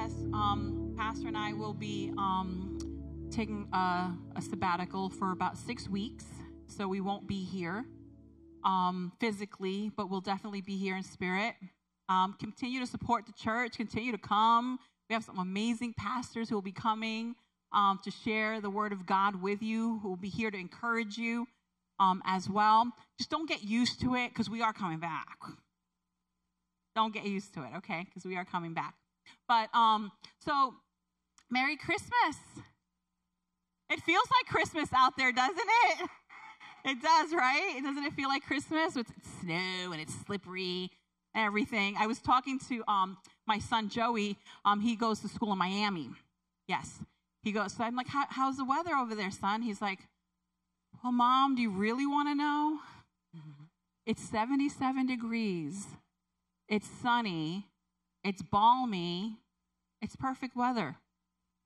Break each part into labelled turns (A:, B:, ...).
A: Yes, um, Pastor and I will be um, taking a, a sabbatical for about six weeks, so we won't be here um, physically, but we'll definitely be here in spirit. Um, continue to support the church, continue to come. We have some amazing pastors who will be coming um, to share the word of God with you, who will be here to encourage you um, as well. Just don't get used to it because we are coming back. Don't get used to it, okay? Because we are coming back. But um, so, Merry Christmas. It feels like Christmas out there, doesn't it? It does, right? Doesn't it feel like Christmas with snow and it's slippery and everything? I was talking to um, my son Joey. Um, he goes to school in Miami. Yes, he goes. So I'm like, "How's the weather over there, son?" He's like, "Well, mom, do you really want to know? It's 77 degrees. It's sunny. It's balmy. It's perfect weather."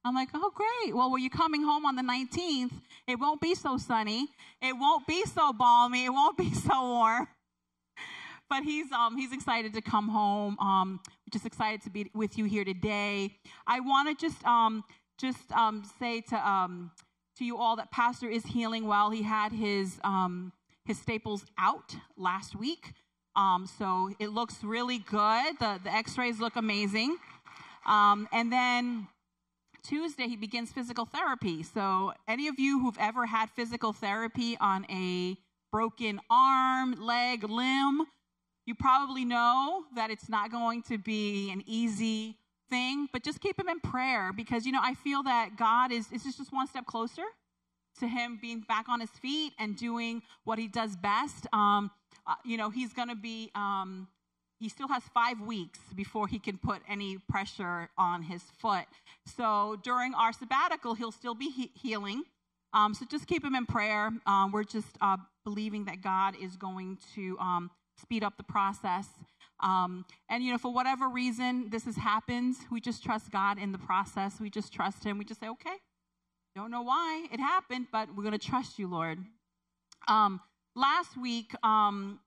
A: I'm like, oh, great. Well, when you're coming home on the 19th, it won't be so sunny. It won't be so balmy. It won't be so warm. But he's, um, he's excited to come home. Um, just excited to be with you here today. I want to just, um, just um, say to, um, to you all that Pastor is healing well. He had his, um, his staples out last week. Um, so it looks really good. The, the x rays look amazing. Um, and then Tuesday, he begins physical therapy. So, any of you who've ever had physical therapy on a broken arm, leg, limb, you probably know that it's not going to be an easy thing, but just keep him in prayer because, you know, I feel that God is, is just one step closer to him being back on his feet and doing what he does best. Um, uh, you know, he's going to be um, he still has five weeks before he can put any pressure on his foot. So during our sabbatical, he'll still be he- healing. Um, so just keep him in prayer. Um, we're just uh, believing that God is going to um, speed up the process. Um, and, you know, for whatever reason this has happened, we just trust God in the process. We just trust him. We just say, okay, don't know why it happened, but we're going to trust you, Lord. Um, last week, um,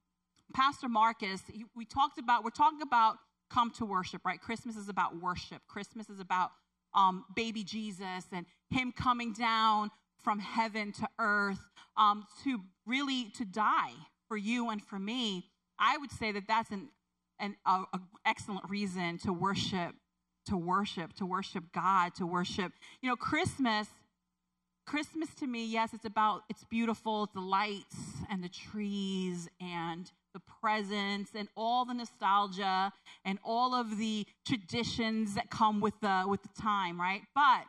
A: Pastor Marcus, he, we talked about, we're talking about come to worship, right? Christmas is about worship. Christmas is about um, baby Jesus and him coming down from heaven to earth um, to really to die for you and for me. I would say that that's an an a, a excellent reason to worship, to worship, to worship God, to worship. You know, Christmas. Christmas to me, yes, it's about it's beautiful, it's the lights and the trees and the presents and all the nostalgia and all of the traditions that come with the with the time, right? But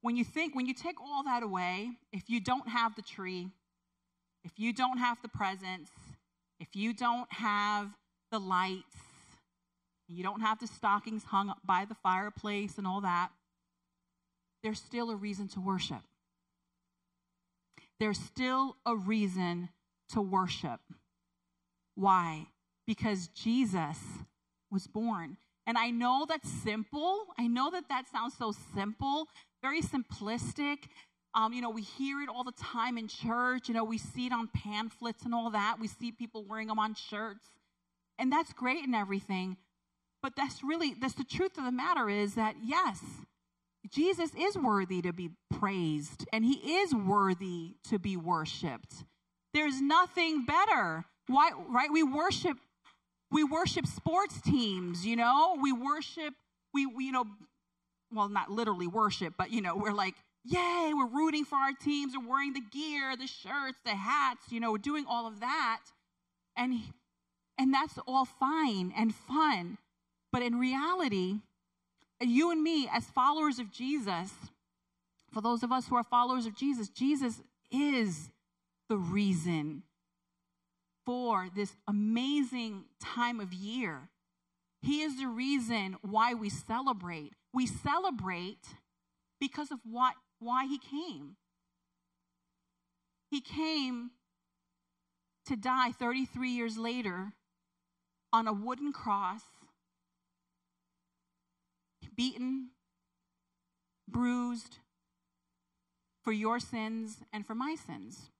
A: when you think when you take all that away, if you don't have the tree, if you don't have the presents, if you don't have the lights, you don't have the stockings hung up by the fireplace and all that, there's still a reason to worship. There's still a reason to worship. Why? Because Jesus was born. And I know that's simple. I know that that sounds so simple, very simplistic. Um, you know, we hear it all the time in church. You know, we see it on pamphlets and all that. We see people wearing them on shirts. And that's great and everything. But that's really, that's the truth of the matter is that, yes, Jesus is worthy to be praised and he is worthy to be worshiped. There's nothing better why, right? We worship, we worship sports teams, you know? We worship, we, we, you know, well, not literally worship, but, you know, we're like, yay, we're rooting for our teams, we're wearing the gear, the shirts, the hats, you know, we're doing all of that. And, and that's all fine and fun. But in reality, you and me, as followers of Jesus, for those of us who are followers of Jesus, Jesus is the reason for this amazing time of year. He is the reason why we celebrate. We celebrate because of what why he came. He came to die 33 years later on a wooden cross, beaten, bruised for your sins and for my sins.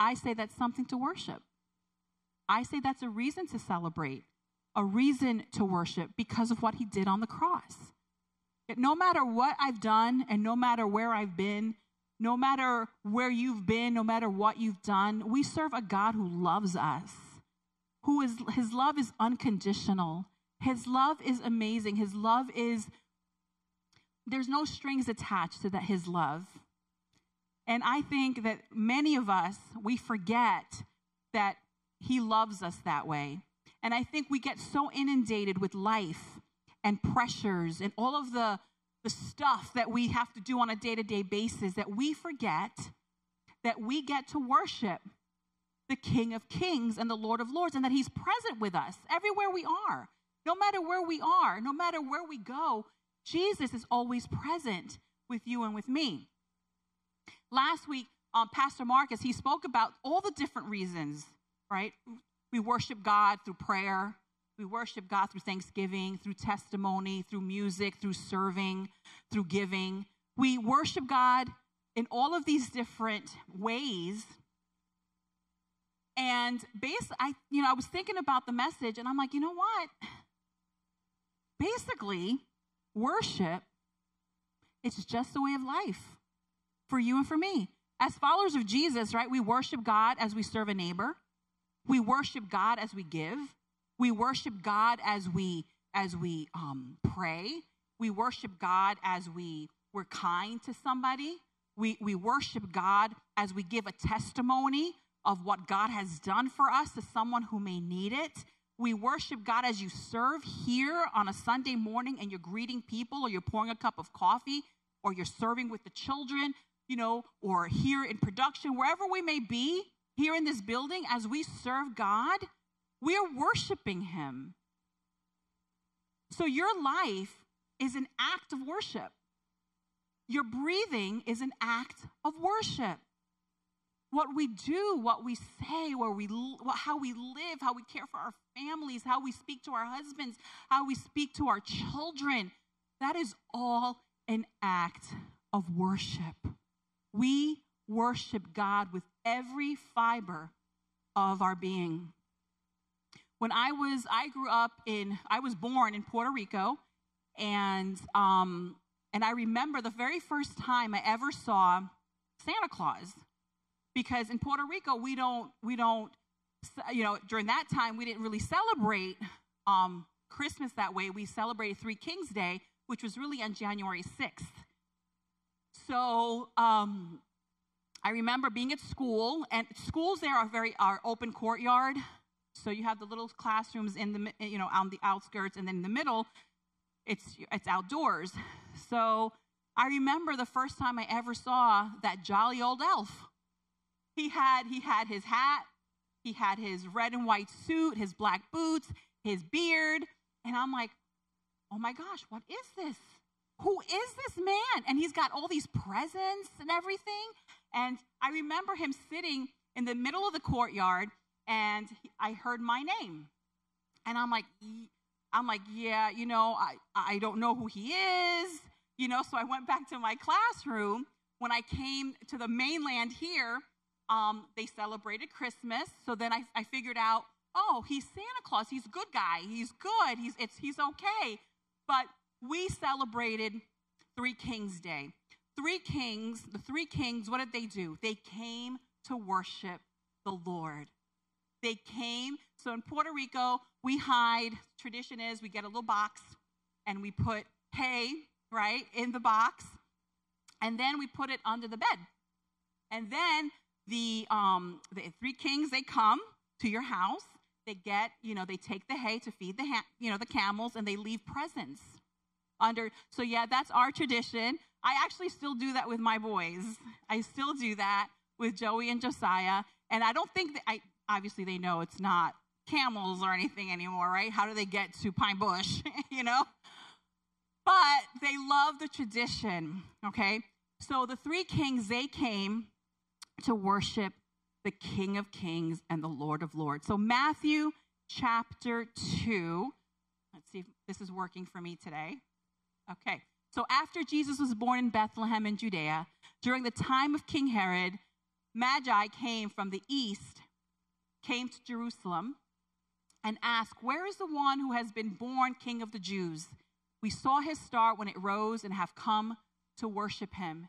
A: I say that's something to worship. I say that's a reason to celebrate. a reason to worship because of what he did on the cross. No matter what I've done and no matter where I've been, no matter where you've been, no matter what you've done, we serve a God who loves us. Who is his love is unconditional. His love is amazing. His love is there's no strings attached to that his love. And I think that many of us we forget that he loves us that way. And I think we get so inundated with life and pressures and all of the, the stuff that we have to do on a day to day basis that we forget that we get to worship the King of Kings and the Lord of Lords and that He's present with us everywhere we are. No matter where we are, no matter where we go, Jesus is always present with you and with me. Last week, um, Pastor Marcus, he spoke about all the different reasons, right? We worship God through prayer. We worship God through thanksgiving, through testimony, through music, through serving, through giving. We worship God in all of these different ways. And based, I, you know, I was thinking about the message and I'm like, you know what? Basically, worship, it's just a way of life for you and for me. As followers of Jesus, right, we worship God as we serve a neighbor. We worship God as we give. We worship God as we as we um, pray. We worship God as we we're kind to somebody. We we worship God as we give a testimony of what God has done for us to someone who may need it. We worship God as you serve here on a Sunday morning and you're greeting people or you're pouring a cup of coffee or you're serving with the children, you know, or here in production, wherever we may be here in this building, as we serve God, we are worshiping Him. So your life is an act of worship. Your breathing is an act of worship. What we do, what we say, where we, how we live, how we care for our families, how we speak to our husbands, how we speak to our children, that is all an act of worship. We worship God with every fiber of our being. When I was, I grew up in, I was born in Puerto Rico, and um, and I remember the very first time I ever saw Santa Claus, because in Puerto Rico we don't we don't you know during that time we didn't really celebrate um, Christmas that way. We celebrated Three Kings Day, which was really on January sixth. So um, I remember being at school, and schools there are very are open courtyard. So you have the little classrooms in the you know on the outskirts, and then in the middle, it's it's outdoors. So I remember the first time I ever saw that jolly old elf. He had he had his hat, he had his red and white suit, his black boots, his beard, and I'm like, oh my gosh, what is this? Who is this man? And he's got all these presents and everything. And I remember him sitting in the middle of the courtyard and I heard my name. And I'm like, I'm like, yeah, you know, I, I don't know who he is, you know, so I went back to my classroom. When I came to the mainland here, um, they celebrated Christmas. So then I, I figured out, oh, he's Santa Claus. He's a good guy. He's good. He's, it's, he's okay. But we celebrated Three Kings Day. Three kings, the three kings, what did they do? They came to worship the Lord. They came. So in Puerto Rico, we hide. Tradition is we get a little box and we put hay, right, in the box. And then we put it under the bed. And then the, um, the three kings, they come to your house. They get, you know, they take the hay to feed the, ha- you know, the camels and they leave presents under. So yeah, that's our tradition. I actually still do that with my boys. I still do that with Joey and Josiah. And I don't think that I obviously they know it's not camels or anything anymore, right? How do they get to Pine Bush, you know? But they love the tradition, okay? So the three kings, they came to worship the King of Kings and the Lord of Lords. So Matthew chapter 2. Let's see if this is working for me today. Okay. So after Jesus was born in Bethlehem in Judea, during the time of King Herod, Magi came from the east, came to Jerusalem, and asked, Where is the one who has been born King of the Jews? We saw his star when it rose and have come to worship him.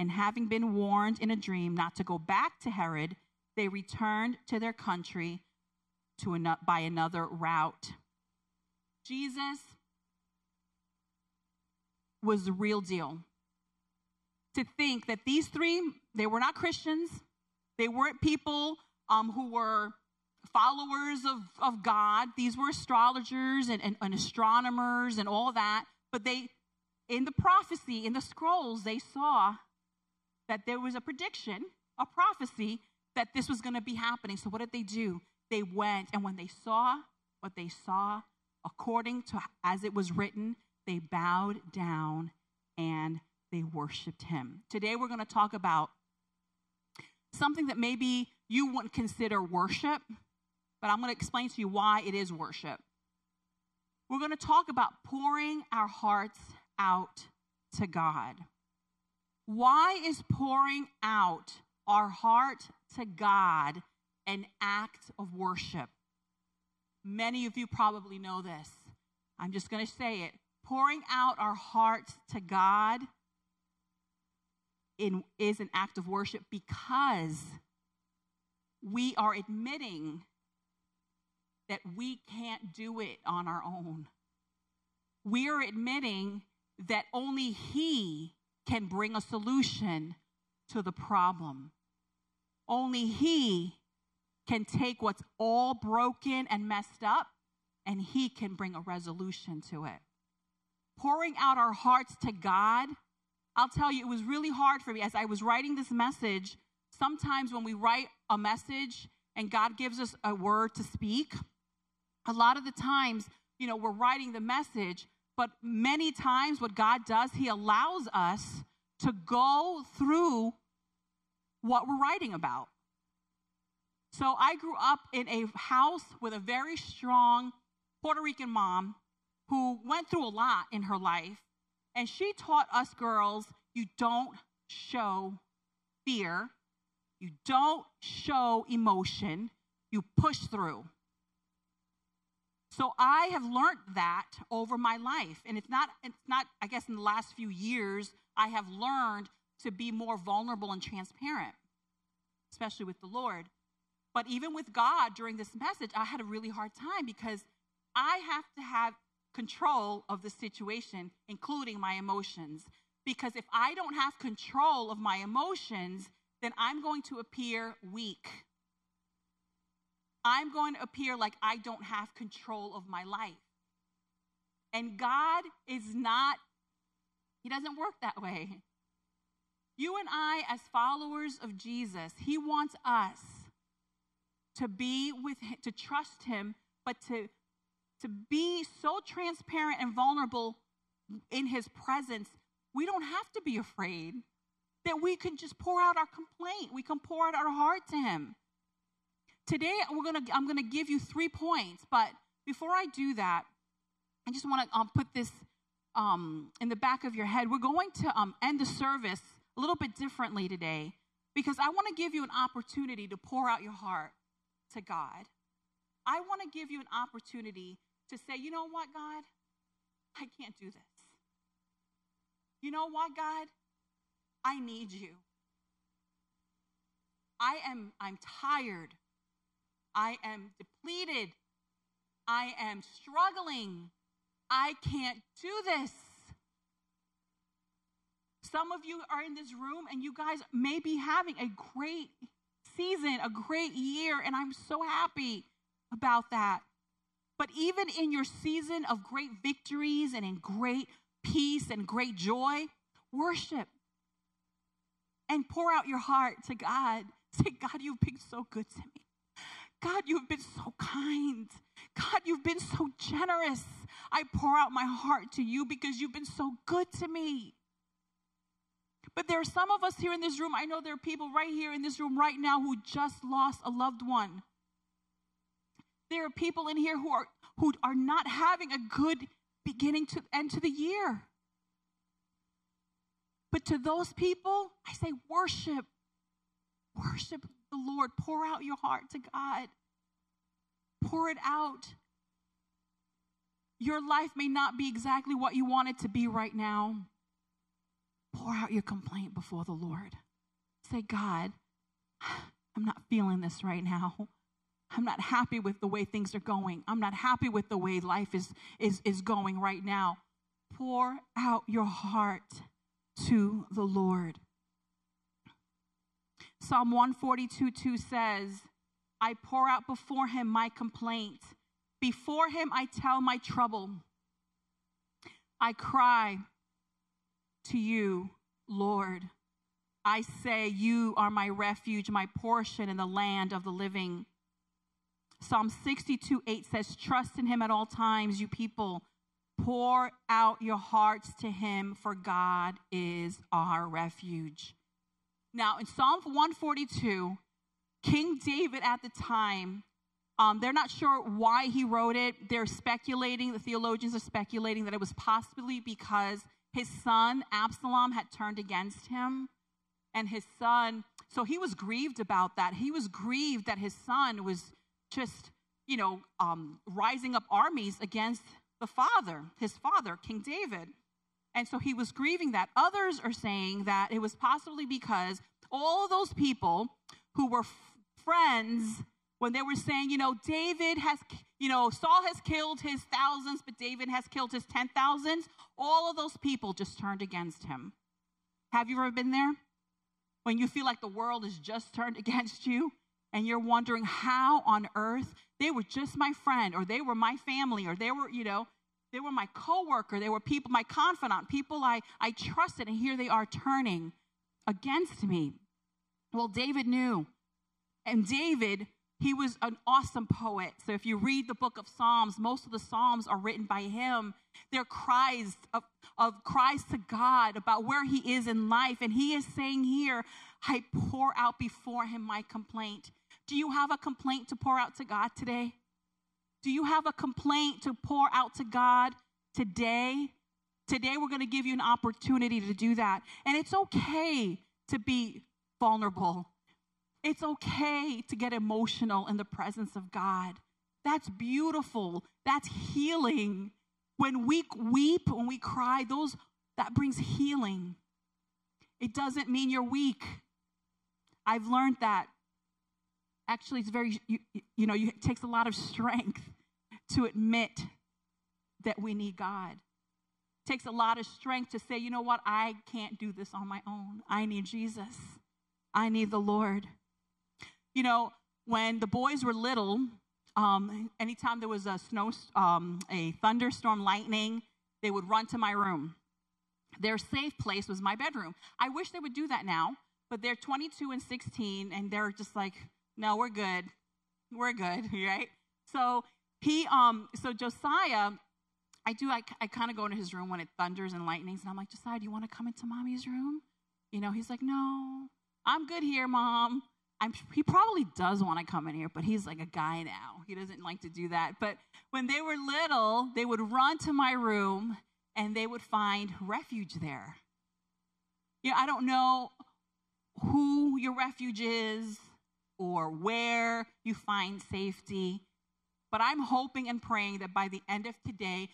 A: And having been warned in a dream not to go back to Herod, they returned to their country to an- by another route. Jesus was the real deal. To think that these three, they were not Christians, they weren't people um, who were followers of, of God. These were astrologers and, and, and astronomers and all that. But they, in the prophecy, in the scrolls, they saw that there was a prediction, a prophecy that this was going to be happening. So what did they do? They went, and when they saw what they saw, according to as it was written, they bowed down and they worshiped him. Today we're going to talk about something that maybe you wouldn't consider worship, but I'm going to explain to you why it is worship. We're going to talk about pouring our hearts out to God. Why is pouring out our heart to God an act of worship? Many of you probably know this. I'm just going to say it. Pouring out our hearts to God in, is an act of worship because we are admitting that we can't do it on our own. We are admitting that only He can bring a solution to the problem. Only He can take what's all broken and messed up and He can bring a resolution to it. Pouring out our hearts to God, I'll tell you, it was really hard for me as I was writing this message. Sometimes when we write a message and God gives us a word to speak, a lot of the times, you know, we're writing the message, but many times what God does, He allows us to go through what we're writing about. So I grew up in a house with a very strong Puerto Rican mom who went through a lot in her life. And she taught us girls you don't show fear, you don't show emotion, you push through. So I have learned that over my life. And it's not, it's not, I guess in the last few years, I have learned to be more vulnerable and transparent, especially with the Lord. But even with God during this message, I had a really hard time because I have to have control of the situation, including my emotions. Because if I don't have control of my emotions, then I'm going to appear weak. I'm going to appear like I don't have control of my life. And God is not, He doesn't work that way. You and I, as followers of Jesus, He wants us to be with Him, to trust Him, but to, to be so transparent and vulnerable in His presence. We don't have to be afraid that we can just pour out our complaint. We can pour out our heart to Him. Today, we're gonna, I'm going to give you three points, but before I do that, I just want to um, put this um, in the back of your head. We're going to um, end the service a little bit differently today because I want to give you an opportunity to pour out your heart to God. I want to give you an opportunity to say, you know what, God? I can't do this. You know what, God? I need you. I am I'm tired I am depleted. I am struggling. I can't do this. Some of you are in this room and you guys may be having a great season, a great year, and I'm so happy about that. But even in your season of great victories and in great peace and great joy, worship and pour out your heart to God. Say, God, you've been so good to me. God, you have been so kind. God, you've been so generous. I pour out my heart to you because you've been so good to me. But there are some of us here in this room, I know there are people right here in this room right now who just lost a loved one. There are people in here who are who are not having a good beginning to end to the year. But to those people, I say worship. Worship the Lord. Pour out your heart to God. Pour it out. Your life may not be exactly what you want it to be right now. Pour out your complaint before the Lord. Say, God, I'm not feeling this right now. I'm not happy with the way things are going. I'm not happy with the way life is, is, is going right now. Pour out your heart to the Lord. Psalm 142 2 says, I pour out before him my complaint. Before him I tell my trouble. I cry to you, Lord. I say, You are my refuge, my portion in the land of the living. Psalm 62 8 says, Trust in him at all times, you people. Pour out your hearts to him, for God is our refuge. Now, in Psalm 142, King David at the time, um, they're not sure why he wrote it. They're speculating, the theologians are speculating that it was possibly because his son Absalom had turned against him. And his son, so he was grieved about that. He was grieved that his son was just, you know, um, rising up armies against the father, his father, King David. And so he was grieving that. Others are saying that it was possibly because all of those people who were f- friends, when they were saying, you know, David has, you know, Saul has killed his thousands, but David has killed his ten thousands, all of those people just turned against him. Have you ever been there? When you feel like the world is just turned against you and you're wondering how on earth they were just my friend or they were my family or they were, you know, they were my coworker, they were people, my confidant, people I, I trusted, and here they are turning against me. Well, David knew. And David, he was an awesome poet. So if you read the book of Psalms, most of the Psalms are written by him. They're cries of, of cries to God about where he is in life. And he is saying here, I pour out before him my complaint. Do you have a complaint to pour out to God today? Do you have a complaint to pour out to God today? Today, we're going to give you an opportunity to do that. And it's okay to be vulnerable. It's okay to get emotional in the presence of God. That's beautiful. That's healing. When we weep, when we cry, those that brings healing. It doesn't mean you're weak. I've learned that actually it's very you, you know it takes a lot of strength to admit that we need god. It takes a lot of strength to say you know what? I can't do this on my own. I need jesus. I need the lord. You know when the boys were little um, anytime there was a snow um, a thunderstorm lightning they would run to my room. Their safe place was my bedroom. I wish they would do that now but they're 22 and 16 and they're just like no, we're good. We're good, right? So he, um, so Josiah, I do, I, I kind of go into his room when it thunders and lightnings, and I'm like, Josiah, do you want to come into mommy's room? You know, he's like, no, I'm good here, mom. I'm, he probably does want to come in here, but he's like a guy now. He doesn't like to do that. But when they were little, they would run to my room and they would find refuge there. Yeah, I don't know who your refuge is or where you find safety. But I'm hoping and praying that by the end of today,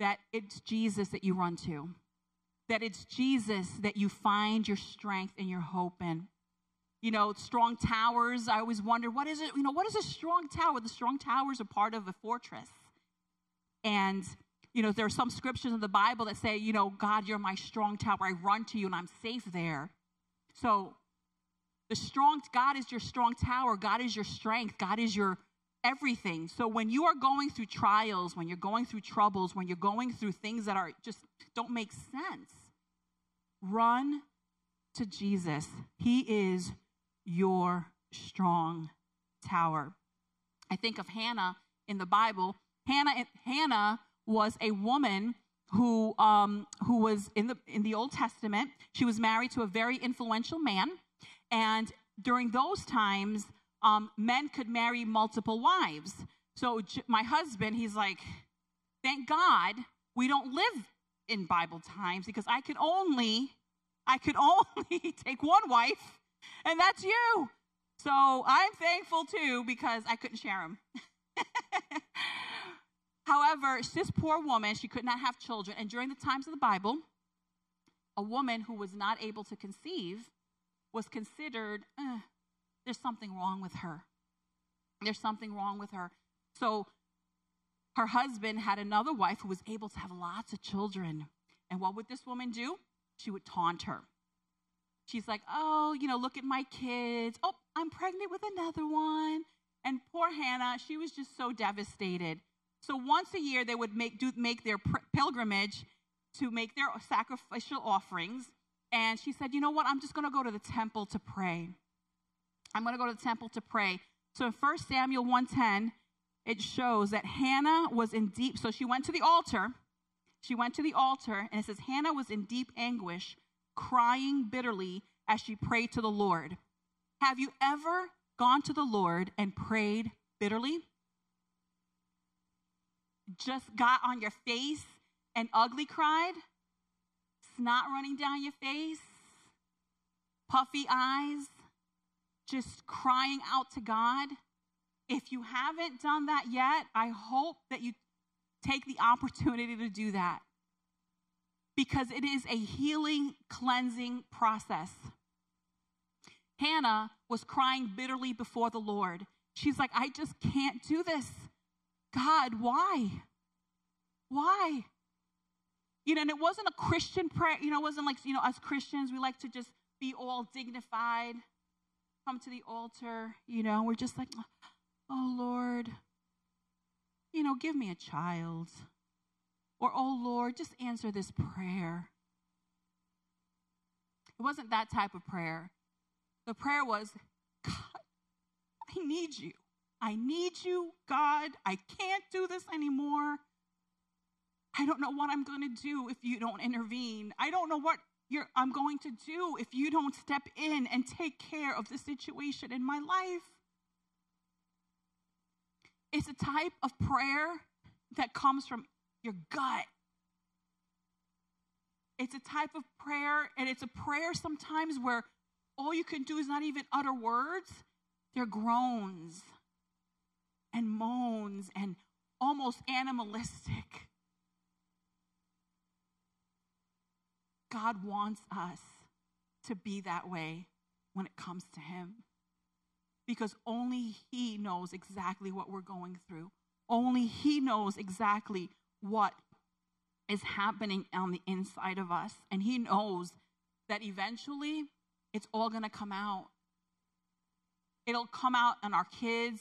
A: that it's Jesus that you run to, that it's Jesus that you find your strength and your hope in. You know, strong towers, I always wonder, what is it? You know, what is a strong tower? The strong towers are part of a fortress. And, you know, there are some scriptures in the Bible that say, you know, God, you're my strong tower. I run to you and I'm safe there. So the strong God is your strong tower. God is your strength. God is your everything. So when you are going through trials, when you're going through troubles, when you're going through things that are just don't make sense, run to Jesus. He is your strong tower. I think of Hannah in the Bible. Hannah, Hannah was a woman who, um, who was in the, in the Old Testament. She was married to a very influential man. And during those times, um, men could marry multiple wives. So my husband, he's like, thank God we don't live in Bible times because I could only, I could only take one wife, and that's you. So I'm thankful too because I couldn't share them. However, this poor woman, she could not have children. And during the times of the Bible, a woman who was not able to conceive was considered, eh, there's something wrong with her. There's something wrong with her. So her husband had another wife who was able to have lots of children. And what would this woman do? She would taunt her. She's like, oh, you know, look at my kids. Oh, I'm pregnant with another one. And poor Hannah, she was just so devastated. So once a year, they would make, do, make their pilgrimage to make their sacrificial offerings. And she said, You know what? I'm just going to go to the temple to pray. I'm going to go to the temple to pray. So in 1 Samuel 110, it shows that Hannah was in deep, so she went to the altar. She went to the altar, and it says, Hannah was in deep anguish, crying bitterly as she prayed to the Lord. Have you ever gone to the Lord and prayed bitterly? just got on your face and ugly cried, snot running down your face, puffy eyes, just crying out to God. If you haven't done that yet, I hope that you take the opportunity to do that because it is a healing, cleansing process. Hannah was crying bitterly before the Lord. She's like, I just can't do this. God, why? Why? You know, and it wasn't a Christian prayer. You know, it wasn't like, you know, as Christians, we like to just be all dignified, come to the altar, you know, we're just like, oh, Lord, you know, give me a child. Or, oh, Lord, just answer this prayer. It wasn't that type of prayer. The prayer was, God, I need you. I need you, God. I can't do this anymore. I don't know what I'm going to do if you don't intervene. I don't know what I'm going to do if you don't step in and take care of the situation in my life. It's a type of prayer that comes from your gut. It's a type of prayer, and it's a prayer sometimes where all you can do is not even utter words, they're groans and moans and almost animalistic. God wants us to be that way when it comes to Him. Because only He knows exactly what we're going through. Only He knows exactly what is happening on the inside of us. And He knows that eventually it's all going to come out. It'll come out on our kids,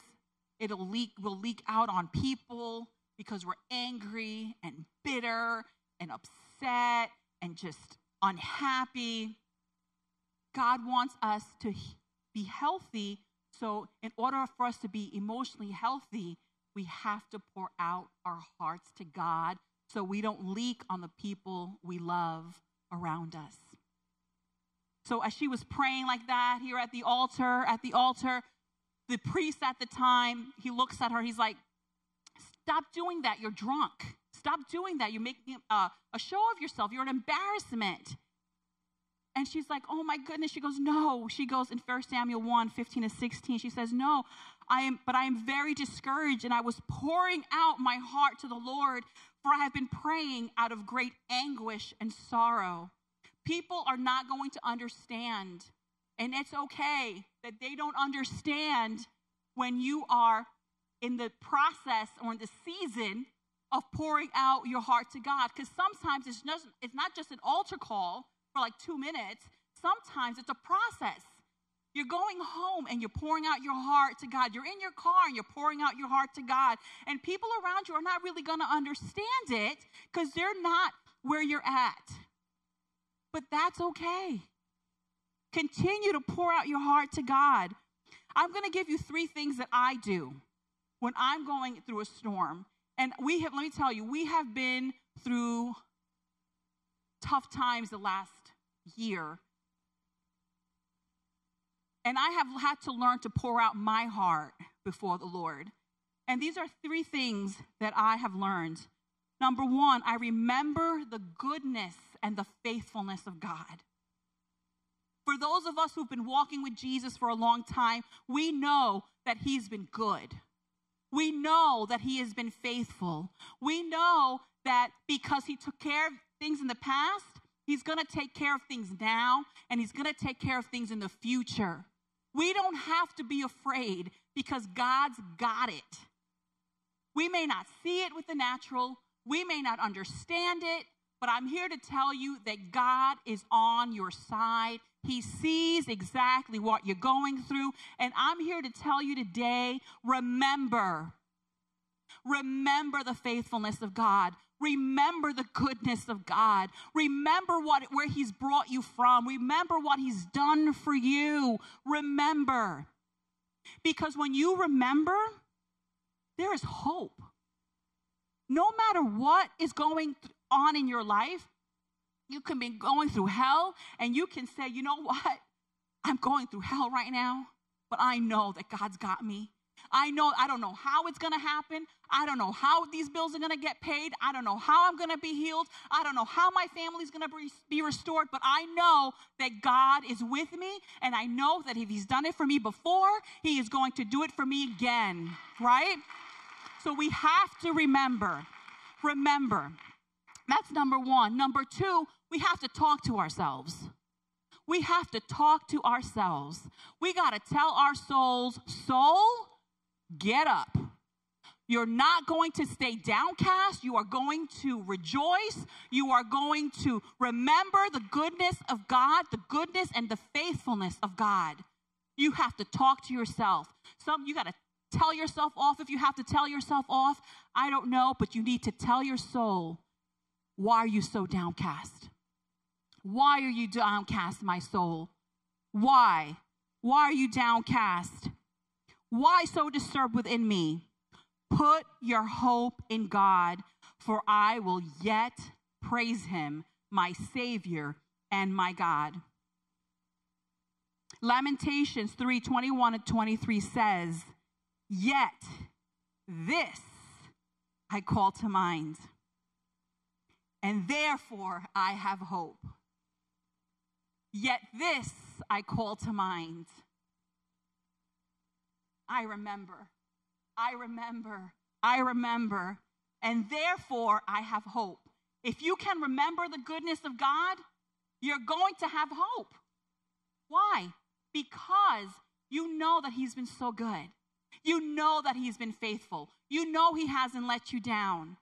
A: it'll leak, will leak out on people because we're angry and bitter and upset and just unhappy. God wants us to be healthy. So, in order for us to be emotionally healthy, we have to pour out our hearts to God so we don't leak on the people we love around us. So, as she was praying like that here at the altar, at the altar, the priest at the time, he looks at her, he's like, Stop doing that. You're drunk. Stop doing that. You're making a, uh, a show of yourself. You're an embarrassment. And she's like, Oh my goodness. She goes, No. She goes in 1 Samuel 1 15 to 16. She says, No, I am, but I am very discouraged, and I was pouring out my heart to the Lord, for I have been praying out of great anguish and sorrow. People are not going to understand, and it's okay that they don't understand when you are in the process or in the season of pouring out your heart to God. Because sometimes it's, just, it's not just an altar call for like two minutes, sometimes it's a process. You're going home and you're pouring out your heart to God. You're in your car and you're pouring out your heart to God. And people around you are not really going to understand it because they're not where you're at. But that's okay. Continue to pour out your heart to God. I'm going to give you three things that I do when I'm going through a storm, and we have, let me tell you, we have been through tough times the last year. And I have had to learn to pour out my heart before the Lord. And these are three things that I have learned. Number one, I remember the goodness and the faithfulness of God. For those of us who've been walking with Jesus for a long time, we know that He's been good. We know that He has been faithful. We know that because He took care of things in the past, He's going to take care of things now, and He's going to take care of things in the future. We don't have to be afraid because God's got it. We may not see it with the natural, we may not understand it, but I'm here to tell you that God is on your side. He sees exactly what you're going through. And I'm here to tell you today remember, remember the faithfulness of God. Remember the goodness of God. Remember what, where He's brought you from. Remember what He's done for you. Remember. Because when you remember, there is hope. No matter what is going on in your life, you can be going through hell and you can say, you know what? I'm going through hell right now, but I know that God's got me. I know, I don't know how it's going to happen. I don't know how these bills are going to get paid. I don't know how I'm going to be healed. I don't know how my family's going to be restored, but I know that God is with me. And I know that if He's done it for me before, He is going to do it for me again, right? So we have to remember, remember. That's number one. Number two, we have to talk to ourselves. We have to talk to ourselves. We got to tell our souls, soul, get up. You're not going to stay downcast. You are going to rejoice. You are going to remember the goodness of God, the goodness and the faithfulness of God. You have to talk to yourself. Some you got to tell yourself off if you have to tell yourself off. I don't know, but you need to tell your soul, why are you so downcast? Why are you downcast, my soul? Why? Why are you downcast? Why so disturbed within me? Put your hope in God, for I will yet praise him, my Savior and my God. Lamentations 3 21 and 23 says, Yet this I call to mind, and therefore I have hope. Yet this I call to mind. I remember, I remember, I remember, and therefore I have hope. If you can remember the goodness of God, you're going to have hope. Why? Because you know that He's been so good. You know that he's been faithful. You know he hasn't let you down.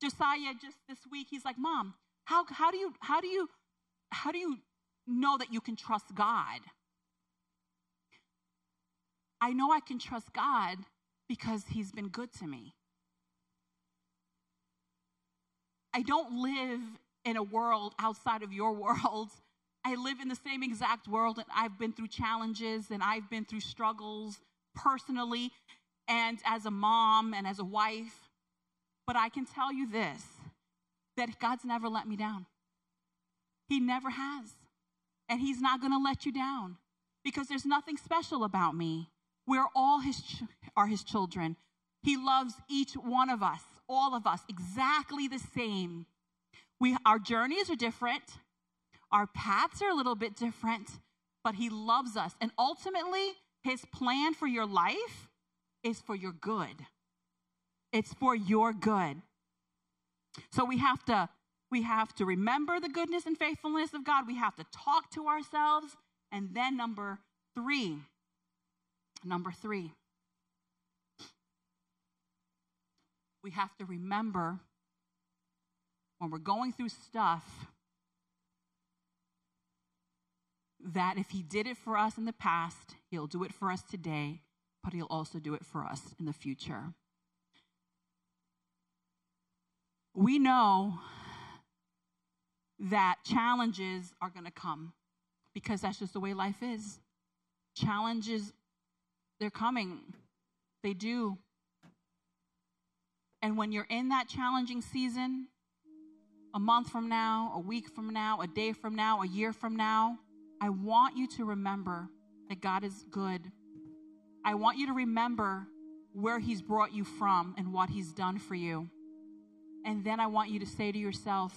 A: Josiah just this week he's like, "Mom, how how do you how do you how do you know that you can trust God?" I know I can trust God because he's been good to me. I don't live in a world outside of your world. I live in the same exact world and I've been through challenges and I've been through struggles personally and as a mom and as a wife. But I can tell you this that God's never let me down. He never has. And He's not going to let you down because there's nothing special about me. We're all His, ch- are His children. He loves each one of us, all of us, exactly the same. We, our journeys are different, our paths are a little bit different, but He loves us. And ultimately, his plan for your life is for your good. It's for your good. So we have to we have to remember the goodness and faithfulness of God. We have to talk to ourselves. And then number 3. Number 3. We have to remember when we're going through stuff that if he did it for us in the past, he'll do it for us today, but he'll also do it for us in the future. We know that challenges are going to come because that's just the way life is. Challenges, they're coming. They do. And when you're in that challenging season, a month from now, a week from now, a day from now, a year from now, I want you to remember that God is good. I want you to remember where He's brought you from and what He's done for you. And then I want you to say to yourself,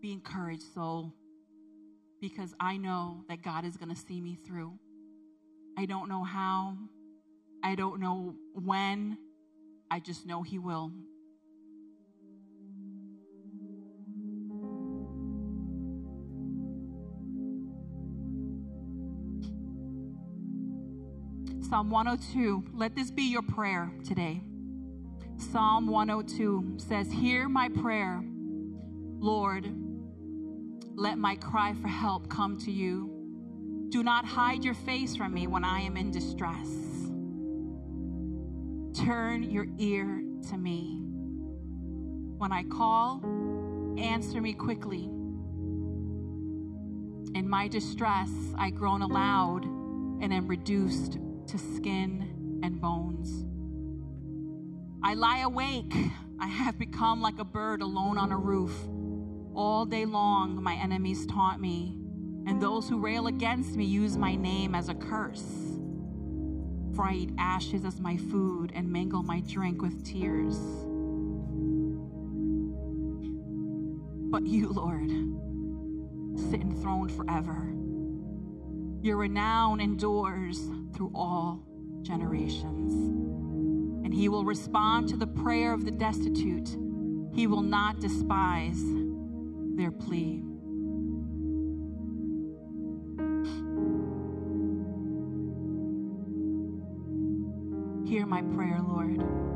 A: Be encouraged, soul, because I know that God is going to see me through. I don't know how, I don't know when, I just know He will. Psalm 102. Let this be your prayer today. Psalm 102 says, Hear my prayer, Lord. Let my cry for help come to you. Do not hide your face from me when I am in distress. Turn your ear to me. When I call, answer me quickly. In my distress, I groan aloud and am reduced to skin and bones. I lie awake. I have become like a bird alone on a roof. All day long, my enemies taunt me, and those who rail against me use my name as a curse. For I eat ashes as my food and mingle my drink with tears. But you, Lord, sit enthroned forever. Your renown endures through all generations. And he will respond to the prayer of the destitute. He will not despise their plea. Hear my prayer, Lord.